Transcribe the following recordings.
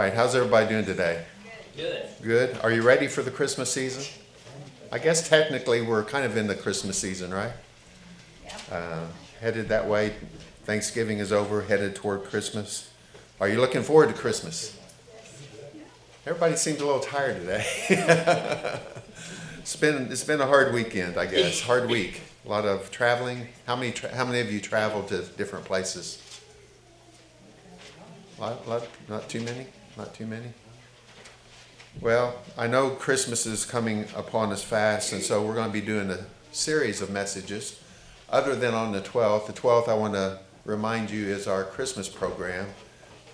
right. How's everybody doing today? Good. Good. Are you ready for the Christmas season? I guess technically we're kind of in the Christmas season, right? Uh, headed that way. Thanksgiving is over, headed toward Christmas. Are you looking forward to Christmas? Everybody seems a little tired today. it's been it's been a hard weekend, I guess. Hard week. A lot of traveling. How many tra- how many of you traveled to different places? Lot, lot, not too many. Not too many. Well, I know Christmas is coming upon us fast, and so we're going to be doing a series of messages. Other than on the 12th, the 12th, I want to remind you, is our Christmas program,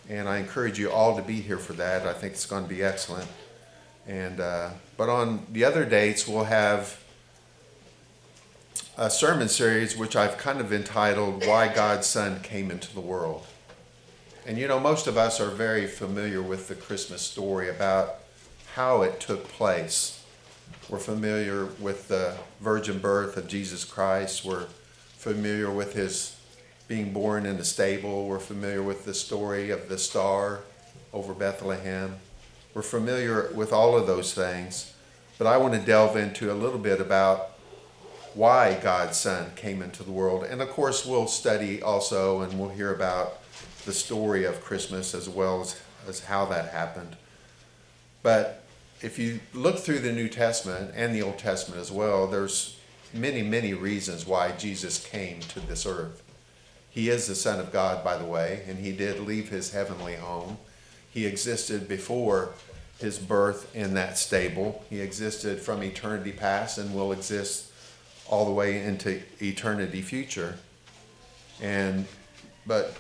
and I encourage you all to be here for that. I think it's going to be excellent. And uh, but on the other dates, we'll have a sermon series which I've kind of entitled "Why God's Son Came into the World." And you know, most of us are very familiar with the Christmas story about how it took place. We're familiar with the virgin birth of Jesus Christ. We're familiar with his being born in the stable. We're familiar with the story of the star over Bethlehem. We're familiar with all of those things. But I want to delve into a little bit about why God's Son came into the world. And of course, we'll study also and we'll hear about the story of Christmas as well as, as how that happened. But if you look through the New Testament and the Old Testament as well, there's many, many reasons why Jesus came to this earth. He is the Son of God, by the way, and he did leave his heavenly home. He existed before his birth in that stable. He existed from eternity past and will exist all the way into eternity future. And but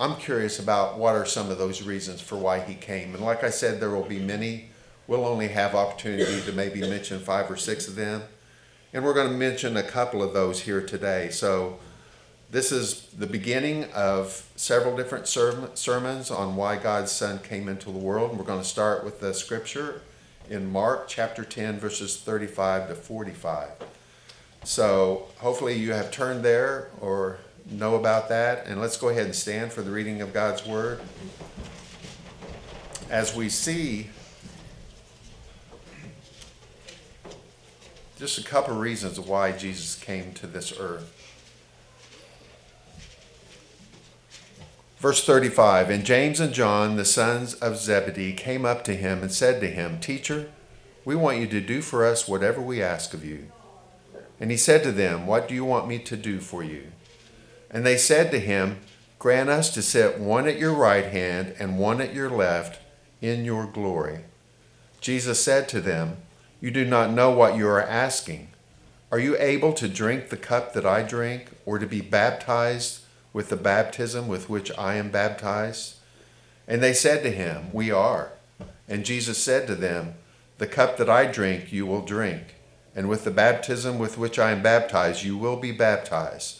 I'm curious about what are some of those reasons for why he came. And like I said, there will be many. We'll only have opportunity to maybe mention five or six of them. And we're going to mention a couple of those here today. So this is the beginning of several different sermons on why God's Son came into the world. And we're going to start with the scripture in Mark chapter 10, verses 35 to 45. So hopefully you have turned there or know about that. And let's go ahead and stand for the reading of God's Word. As we see just a couple of reasons why Jesus came to this earth. Verse 35 And James and John, the sons of Zebedee, came up to him and said to him, Teacher, we want you to do for us whatever we ask of you. And he said to them, What do you want me to do for you? And they said to him, Grant us to sit one at your right hand and one at your left in your glory. Jesus said to them, You do not know what you are asking. Are you able to drink the cup that I drink, or to be baptized with the baptism with which I am baptized? And they said to him, We are. And Jesus said to them, The cup that I drink you will drink, and with the baptism with which I am baptized you will be baptized.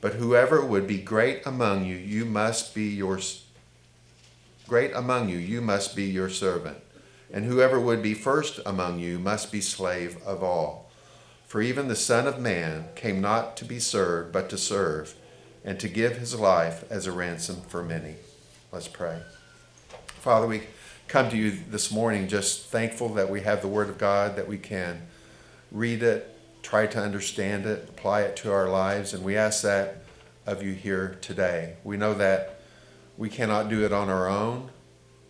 But whoever would be great among you, you must be your great among you, you must be your servant. And whoever would be first among you must be slave of all. For even the Son of Man came not to be served, but to serve, and to give his life as a ransom for many. Let's pray. Father, we come to you this morning just thankful that we have the Word of God, that we can read it, try to understand it, apply it to our lives, and we ask that of you here today. We know that we cannot do it on our own,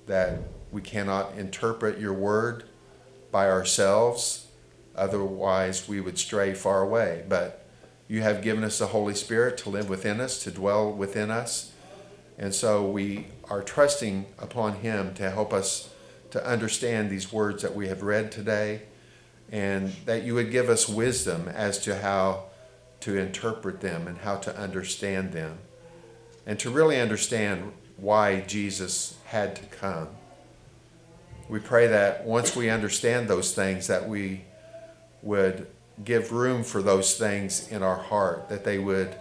that we cannot interpret your word by ourselves, otherwise, we would stray far away. But you have given us the Holy Spirit to live within us, to dwell within us. And so we are trusting upon Him to help us to understand these words that we have read today and that you would give us wisdom as to how to interpret them and how to understand them. And to really understand why Jesus had to come. We pray that once we understand those things, that we would give room for those things in our heart, that they would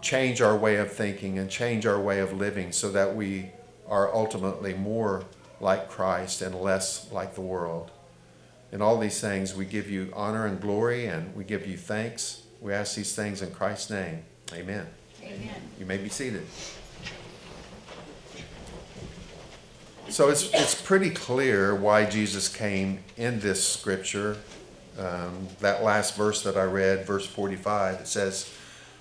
change our way of thinking and change our way of living so that we are ultimately more like Christ and less like the world. In all these things, we give you honor and glory and we give you thanks. We ask these things in Christ's name. Amen. Amen. You may be seated. So it's, it's pretty clear why Jesus came in this scripture. Um, that last verse that I read, verse 45, it says,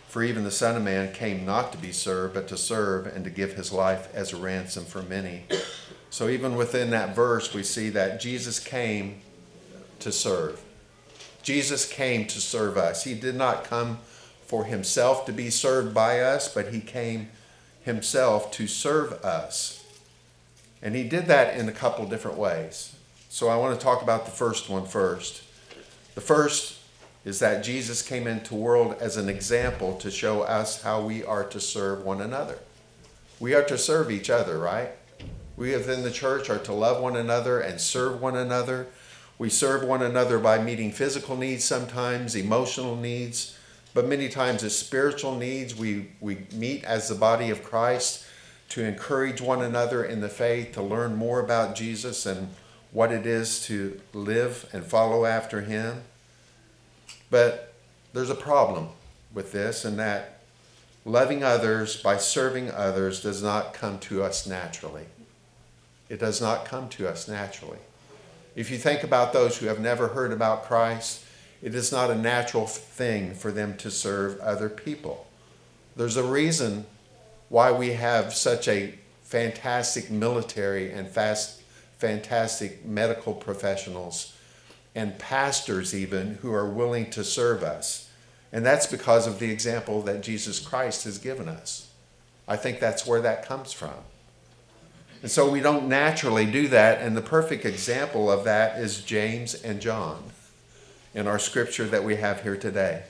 For even the Son of Man came not to be served, but to serve and to give his life as a ransom for many. So even within that verse, we see that Jesus came to serve. Jesus came to serve us. He did not come for himself to be served by us, but he came himself to serve us. And he did that in a couple different ways. So I want to talk about the first one first. The first is that Jesus came into the world as an example to show us how we are to serve one another. We are to serve each other, right? We within the church are to love one another and serve one another. We serve one another by meeting physical needs sometimes, emotional needs, but many times it's spiritual needs. We, we meet as the body of Christ to encourage one another in the faith, to learn more about Jesus and what it is to live and follow after Him. But there's a problem with this, and that loving others by serving others does not come to us naturally. It does not come to us naturally. If you think about those who have never heard about Christ, it is not a natural thing for them to serve other people. There's a reason why we have such a fantastic military and fast, fantastic medical professionals and pastors, even who are willing to serve us. And that's because of the example that Jesus Christ has given us. I think that's where that comes from. And so we don't naturally do that. And the perfect example of that is James and John in our scripture that we have here today.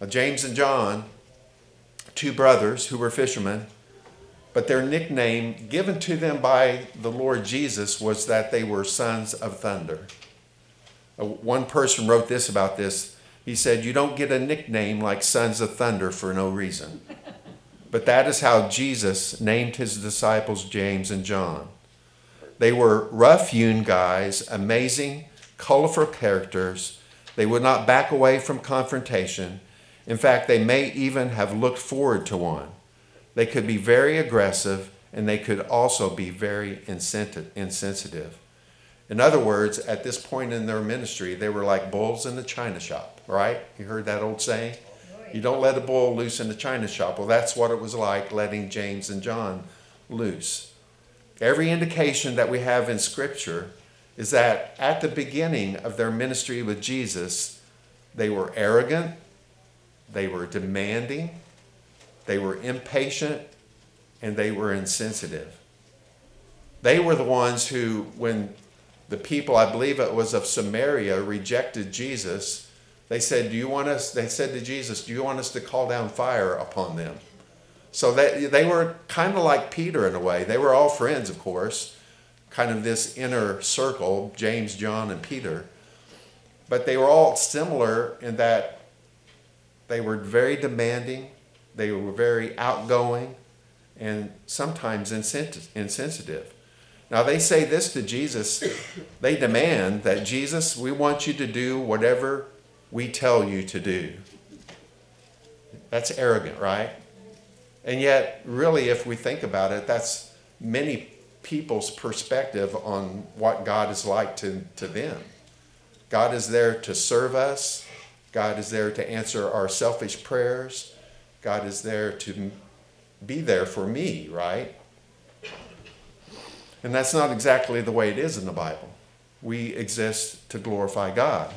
Now, James and John, two brothers who were fishermen, but their nickname given to them by the Lord Jesus was that they were sons of thunder. Uh, One person wrote this about this. He said, You don't get a nickname like Sons of Thunder for no reason. But that is how Jesus named his disciples James and John. They were rough hewn guys, amazing, colorful characters. They would not back away from confrontation. In fact, they may even have looked forward to one. They could be very aggressive and they could also be very insensitive. In other words, at this point in their ministry, they were like bulls in the china shop, right? You heard that old saying? You don't let a bull loose in the china shop. Well, that's what it was like letting James and John loose. Every indication that we have in Scripture is that at the beginning of their ministry with Jesus, they were arrogant, they were demanding, they were impatient, and they were insensitive. They were the ones who, when the people, I believe it was of Samaria, rejected Jesus, they said, Do you want us? They said to Jesus, Do you want us to call down fire upon them? So they, they were kind of like Peter in a way. They were all friends, of course, kind of this inner circle James, John, and Peter. But they were all similar in that they were very demanding, they were very outgoing, and sometimes insensitive. Now they say this to Jesus. They demand that Jesus, we want you to do whatever we tell you to do. That's arrogant, right? And yet, really, if we think about it, that's many people's perspective on what God is like to, to them. God is there to serve us, God is there to answer our selfish prayers, God is there to be there for me, right? And that's not exactly the way it is in the Bible. We exist to glorify God.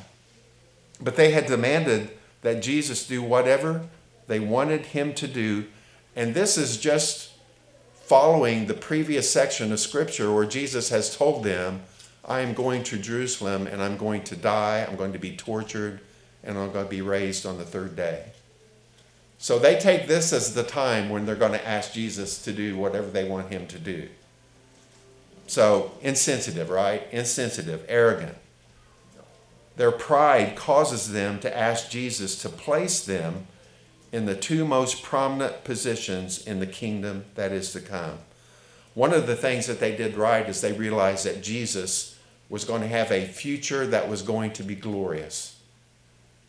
But they had demanded that Jesus do whatever they wanted him to do. And this is just following the previous section of Scripture where Jesus has told them, I am going to Jerusalem and I'm going to die, I'm going to be tortured, and I'm going to be raised on the third day. So they take this as the time when they're going to ask Jesus to do whatever they want him to do. So, insensitive, right? Insensitive, arrogant. Their pride causes them to ask Jesus to place them in the two most prominent positions in the kingdom that is to come. One of the things that they did right is they realized that Jesus was going to have a future that was going to be glorious,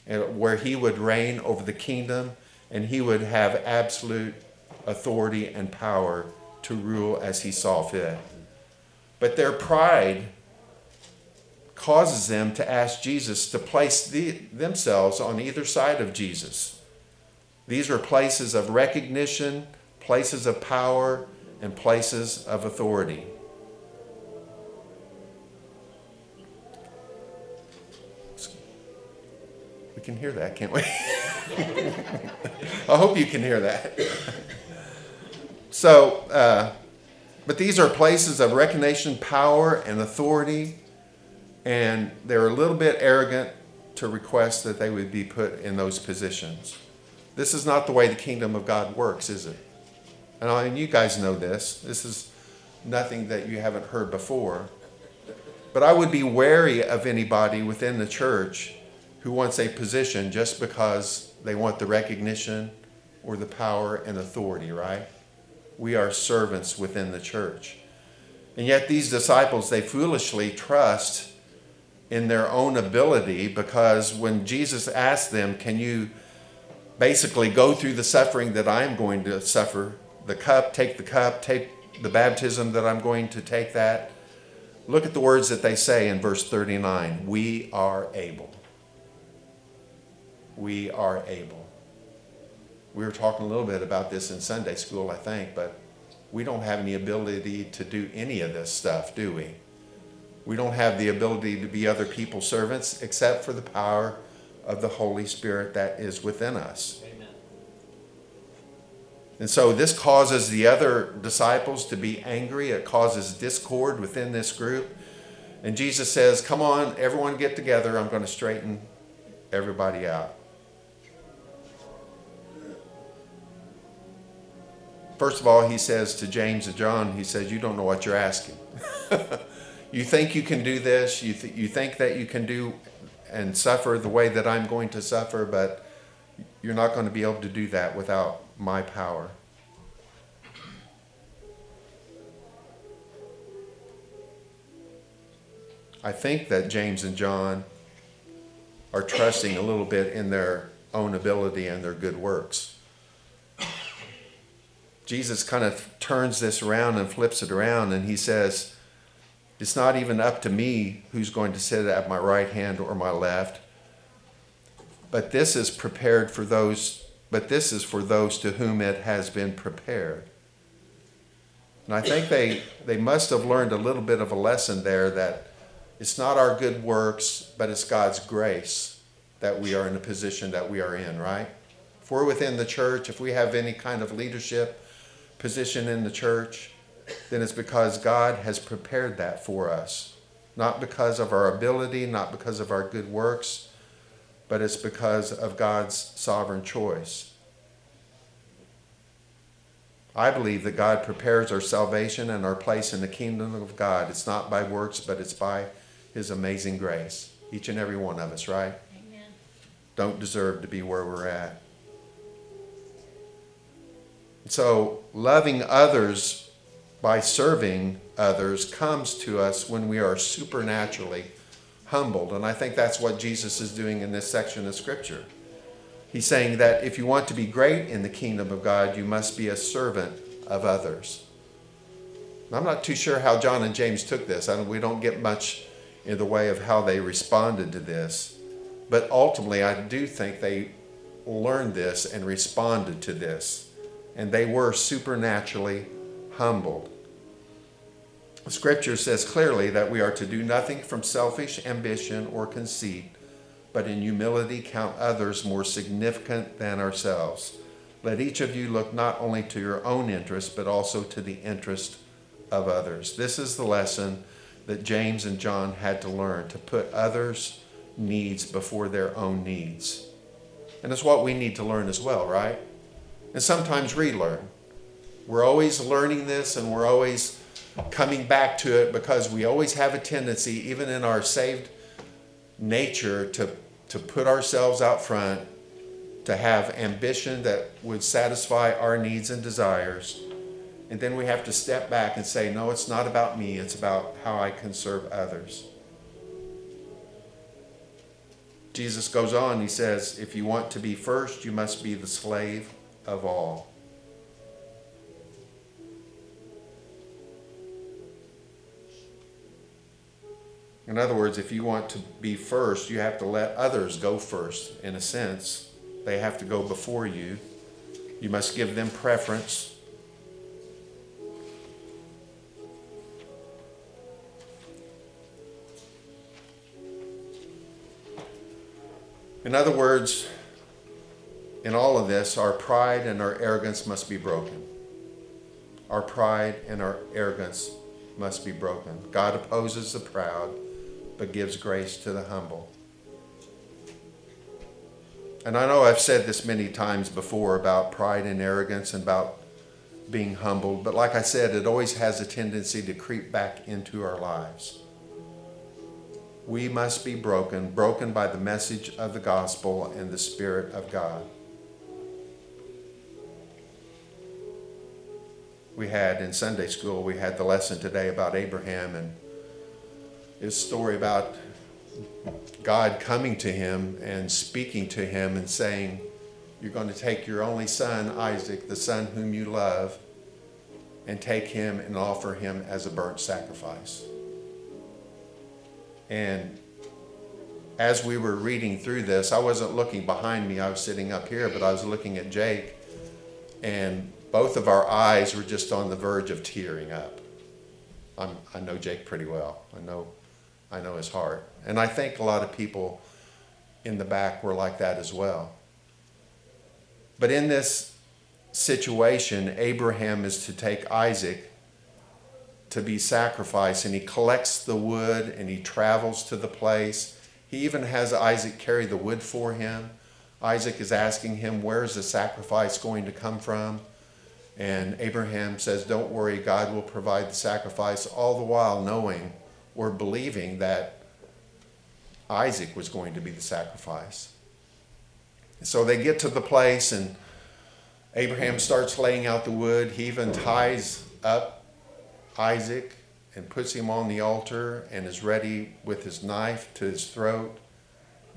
where he would reign over the kingdom and he would have absolute authority and power to rule as he saw fit. But their pride causes them to ask Jesus to place the, themselves on either side of Jesus. These are places of recognition, places of power, and places of authority. We can hear that, can't we? I hope you can hear that. so, uh, but these are places of recognition, power, and authority, and they're a little bit arrogant to request that they would be put in those positions. This is not the way the kingdom of God works, is it? And I mean, you guys know this. This is nothing that you haven't heard before. But I would be wary of anybody within the church who wants a position just because they want the recognition or the power and authority, right? We are servants within the church. And yet, these disciples, they foolishly trust in their own ability because when Jesus asked them, Can you basically go through the suffering that I'm going to suffer, the cup, take the cup, take the baptism that I'm going to take that? Look at the words that they say in verse 39 We are able we are able. We were talking a little bit about this in Sunday school, I think, but we don't have any ability to do any of this stuff, do we? We don't have the ability to be other people's servants except for the power of the Holy Spirit that is within us. Amen. And so this causes the other disciples to be angry. It causes discord within this group. And Jesus says, Come on, everyone get together. I'm going to straighten everybody out. First of all, he says to James and John, he says, You don't know what you're asking. you think you can do this, you, th- you think that you can do and suffer the way that I'm going to suffer, but you're not going to be able to do that without my power. I think that James and John are trusting a little bit in their own ability and their good works. Jesus kind of turns this around and flips it around, and he says, It's not even up to me who's going to sit at my right hand or my left, but this is prepared for those, but this is for those to whom it has been prepared. And I think they, they must have learned a little bit of a lesson there that it's not our good works, but it's God's grace that we are in the position that we are in, right? If we're within the church, if we have any kind of leadership, position in the church, then it's because God has prepared that for us. Not because of our ability, not because of our good works, but it's because of God's sovereign choice. I believe that God prepares our salvation and our place in the kingdom of God. It's not by works, but it's by His amazing grace. Each and every one of us, right? Amen. Don't deserve to be where we're at. So, loving others by serving others comes to us when we are supernaturally humbled. And I think that's what Jesus is doing in this section of Scripture. He's saying that if you want to be great in the kingdom of God, you must be a servant of others. I'm not too sure how John and James took this. I we don't get much in the way of how they responded to this. But ultimately, I do think they learned this and responded to this and they were supernaturally humbled. Scripture says clearly that we are to do nothing from selfish ambition or conceit, but in humility count others more significant than ourselves. Let each of you look not only to your own interest, but also to the interest of others. This is the lesson that James and John had to learn to put others' needs before their own needs. And it's what we need to learn as well, right? and sometimes relearn. We're always learning this and we're always coming back to it because we always have a tendency, even in our saved nature, to, to put ourselves out front, to have ambition that would satisfy our needs and desires. And then we have to step back and say, no, it's not about me, it's about how I can serve others. Jesus goes on, he says, if you want to be first, you must be the slave of all. In other words, if you want to be first, you have to let others go first. In a sense, they have to go before you. You must give them preference. In other words, in all of this, our pride and our arrogance must be broken. Our pride and our arrogance must be broken. God opposes the proud, but gives grace to the humble. And I know I've said this many times before about pride and arrogance and about being humbled, but like I said, it always has a tendency to creep back into our lives we must be broken, broken by the message of the gospel and the Spirit of God. We had in Sunday school, we had the lesson today about Abraham and his story about God coming to him and speaking to him and saying, You're going to take your only son, Isaac, the son whom you love, and take him and offer him as a burnt sacrifice. And as we were reading through this, I wasn't looking behind me, I was sitting up here, but I was looking at Jake, and both of our eyes were just on the verge of tearing up. I'm, i know Jake pretty well. I know, I know his heart. And I think a lot of people in the back were like that as well. But in this situation, Abraham is to take Isaac to be sacrificed, and he collects the wood and he travels to the place. He even has Isaac carry the wood for him. Isaac is asking him, Where's the sacrifice going to come from? And Abraham says, Don't worry, God will provide the sacrifice, all the while knowing or believing that Isaac was going to be the sacrifice. So they get to the place, and Abraham starts laying out the wood. He even ties up Isaac and puts him on the altar and is ready with his knife to his throat.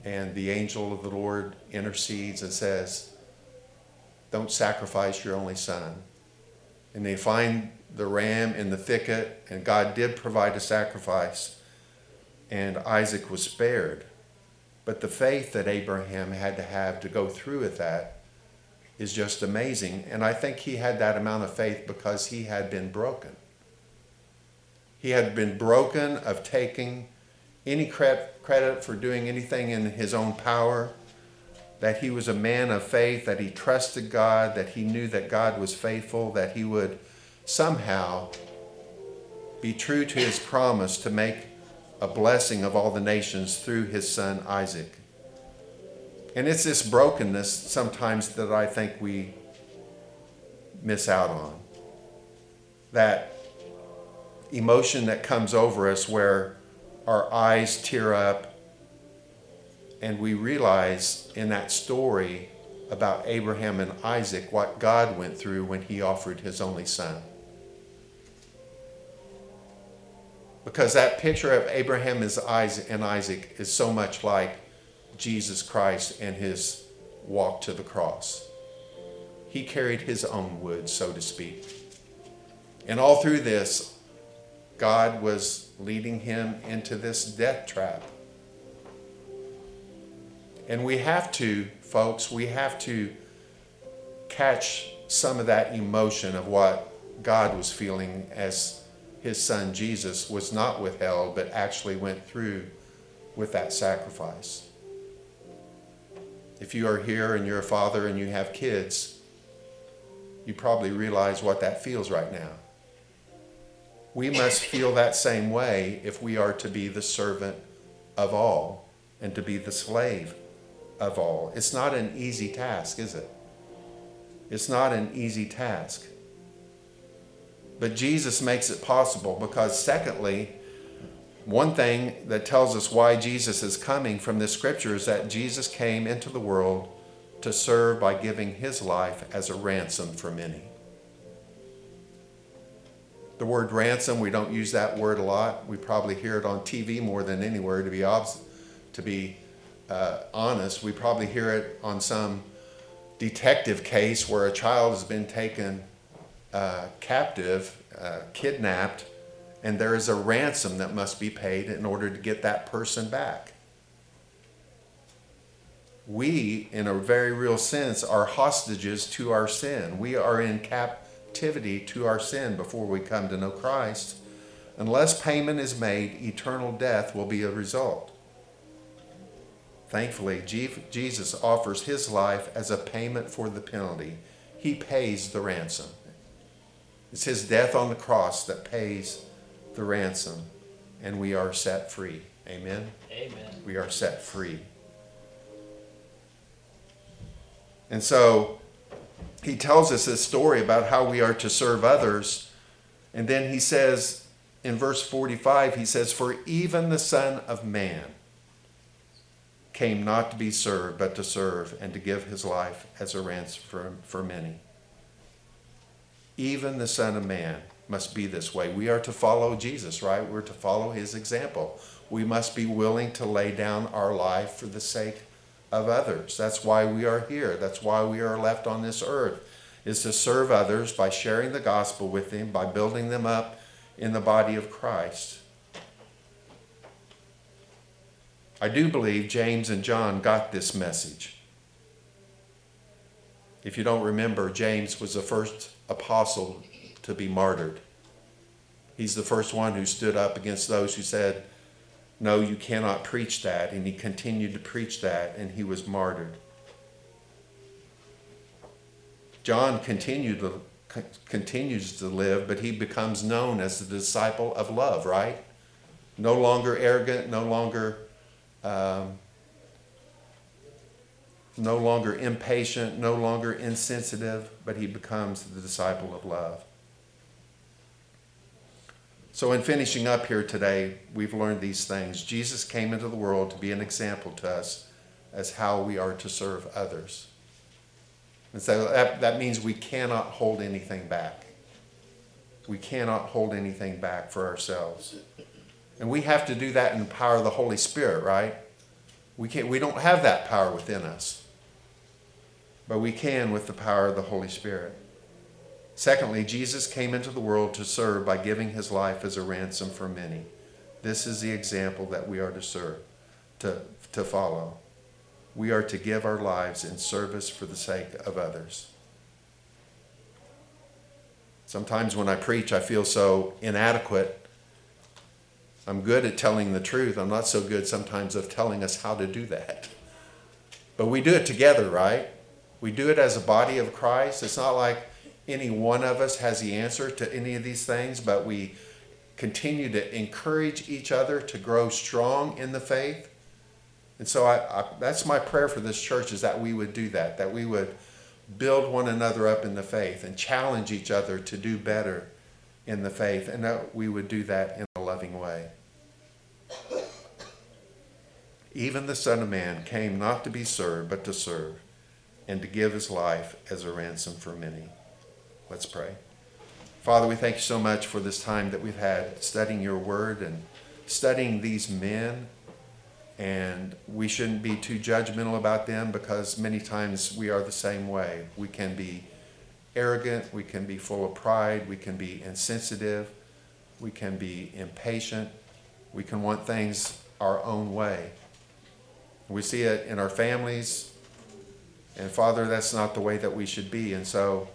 And the angel of the Lord intercedes and says, Don't sacrifice your only son. And they find the ram in the thicket, and God did provide a sacrifice, and Isaac was spared. But the faith that Abraham had to have to go through with that is just amazing. And I think he had that amount of faith because he had been broken. He had been broken of taking any credit for doing anything in his own power, that he was a man of faith, that he trusted God, that he knew that God was faithful, that he would somehow be true to his promise to make a blessing of all the nations through his son Isaac. And it's this brokenness sometimes that I think we miss out on. That emotion that comes over us where our eyes tear up and we realize in that story about Abraham and Isaac what God went through when he offered his only son. Because that picture of Abraham and Isaac is so much like Jesus Christ and his walk to the cross. He carried his own wood, so to speak. And all through this, God was leading him into this death trap. And we have to, folks, we have to catch some of that emotion of what God was feeling as his son Jesus was not withheld, but actually went through with that sacrifice. If you are here and you're a father and you have kids, you probably realize what that feels right now we must feel that same way if we are to be the servant of all and to be the slave of all. It's not an easy task, is it? It's not an easy task. But Jesus makes it possible because, secondly, one thing that tells us why Jesus is coming from this scripture is that Jesus came into the world to serve by giving his life as a ransom for many. The word ransom, we don't use that word a lot. We probably hear it on TV more than anywhere, to be, to be uh, honest. We probably hear it on some detective case where a child has been taken uh, captive, uh, kidnapped, and there is a ransom that must be paid in order to get that person back. We, in a very real sense, are hostages to our sin. We are in captivity to our sin before we come to know Christ. Unless payment is made, eternal death will be a result. Thankfully, Jesus offers his life as a payment for the penalty. He pays the ransom. It's his death on the cross that pays the ransom, and we are set free. Amen? Amen. We are set free. And so he tells us this story about how we are to serve others. And then he says in verse 45, he says, For even the Son of Man came not to be served, but to serve and to give his life as a ransom for, for many. Even the Son of Man must be this way. We are to follow Jesus, right? We're to follow his example. We must be willing to lay down our life for the sake of others. That's why we are here. That's why we are left on this earth, is to serve others by sharing the gospel with them, by building them up in the body of Christ. I do believe James and John got this message. If you don't remember, James was the first apostle to be martyred. He's the first one who stood up against those who said, No, you cannot preach that. And he continued to preach that, and he was martyred. John continued to, continues to live, but he becomes known as the disciple of love, right? No longer arrogant, no longer. Um, no longer impatient, no longer insensitive, but he becomes the disciple of love. So, in finishing up here today, we've learned these things. Jesus came into the world to be an example to us as how we are to serve others. And so that, that means we cannot hold anything back. We cannot hold anything back for ourselves. And we have to do that in the power of the Holy Spirit, right? We, can't, we don't have that power within us, but we can with the power of the Holy Spirit. Secondly, Jesus came into the world to serve by giving his life as a ransom for many. This is the example that we are to serve, to, to follow. We are to give our lives in service for the sake of others. Sometimes when I preach, I feel so inadequate. I'm good at telling the truth. I'm not so good sometimes of telling us how to do that. But we do it together, right? We do it as a body of Christ. It's not like any one of us has the answer to any of these things, but we continue to encourage each other to grow strong in the faith. And so I, I, that's my prayer for this church is that we would do that, that we would build one another up in the faith and challenge each other to do better in the faith, and that we would do that in a loving way. Even the Son of Man came not to be served, but to serve, and to give his life as a ransom for many. Let's pray. Father, we thank you so much for this time that we've had studying your word and studying these men. And we shouldn't be too judgmental about them because many times we are the same way. We can be arrogant, we can be full of pride, we can be insensitive, we can be impatient, we can want things our own way. We see it in our families. And Father, that's not the way that we should be. And so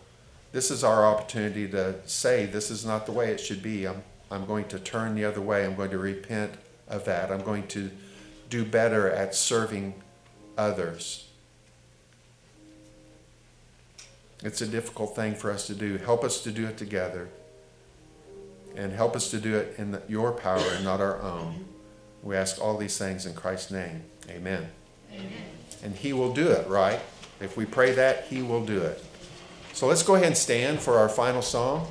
this is our opportunity to say this is not the way it should be. I'm, I'm going to turn the other way. I'm going to repent of that. I'm going to do better at serving others. It's a difficult thing for us to do. Help us to do it together. And help us to do it in the, your power and not our own. We ask all these things in Christ's name. Amen. Amen. And He will do it, right? If we pray that, He will do it. So let's go ahead and stand for our final song.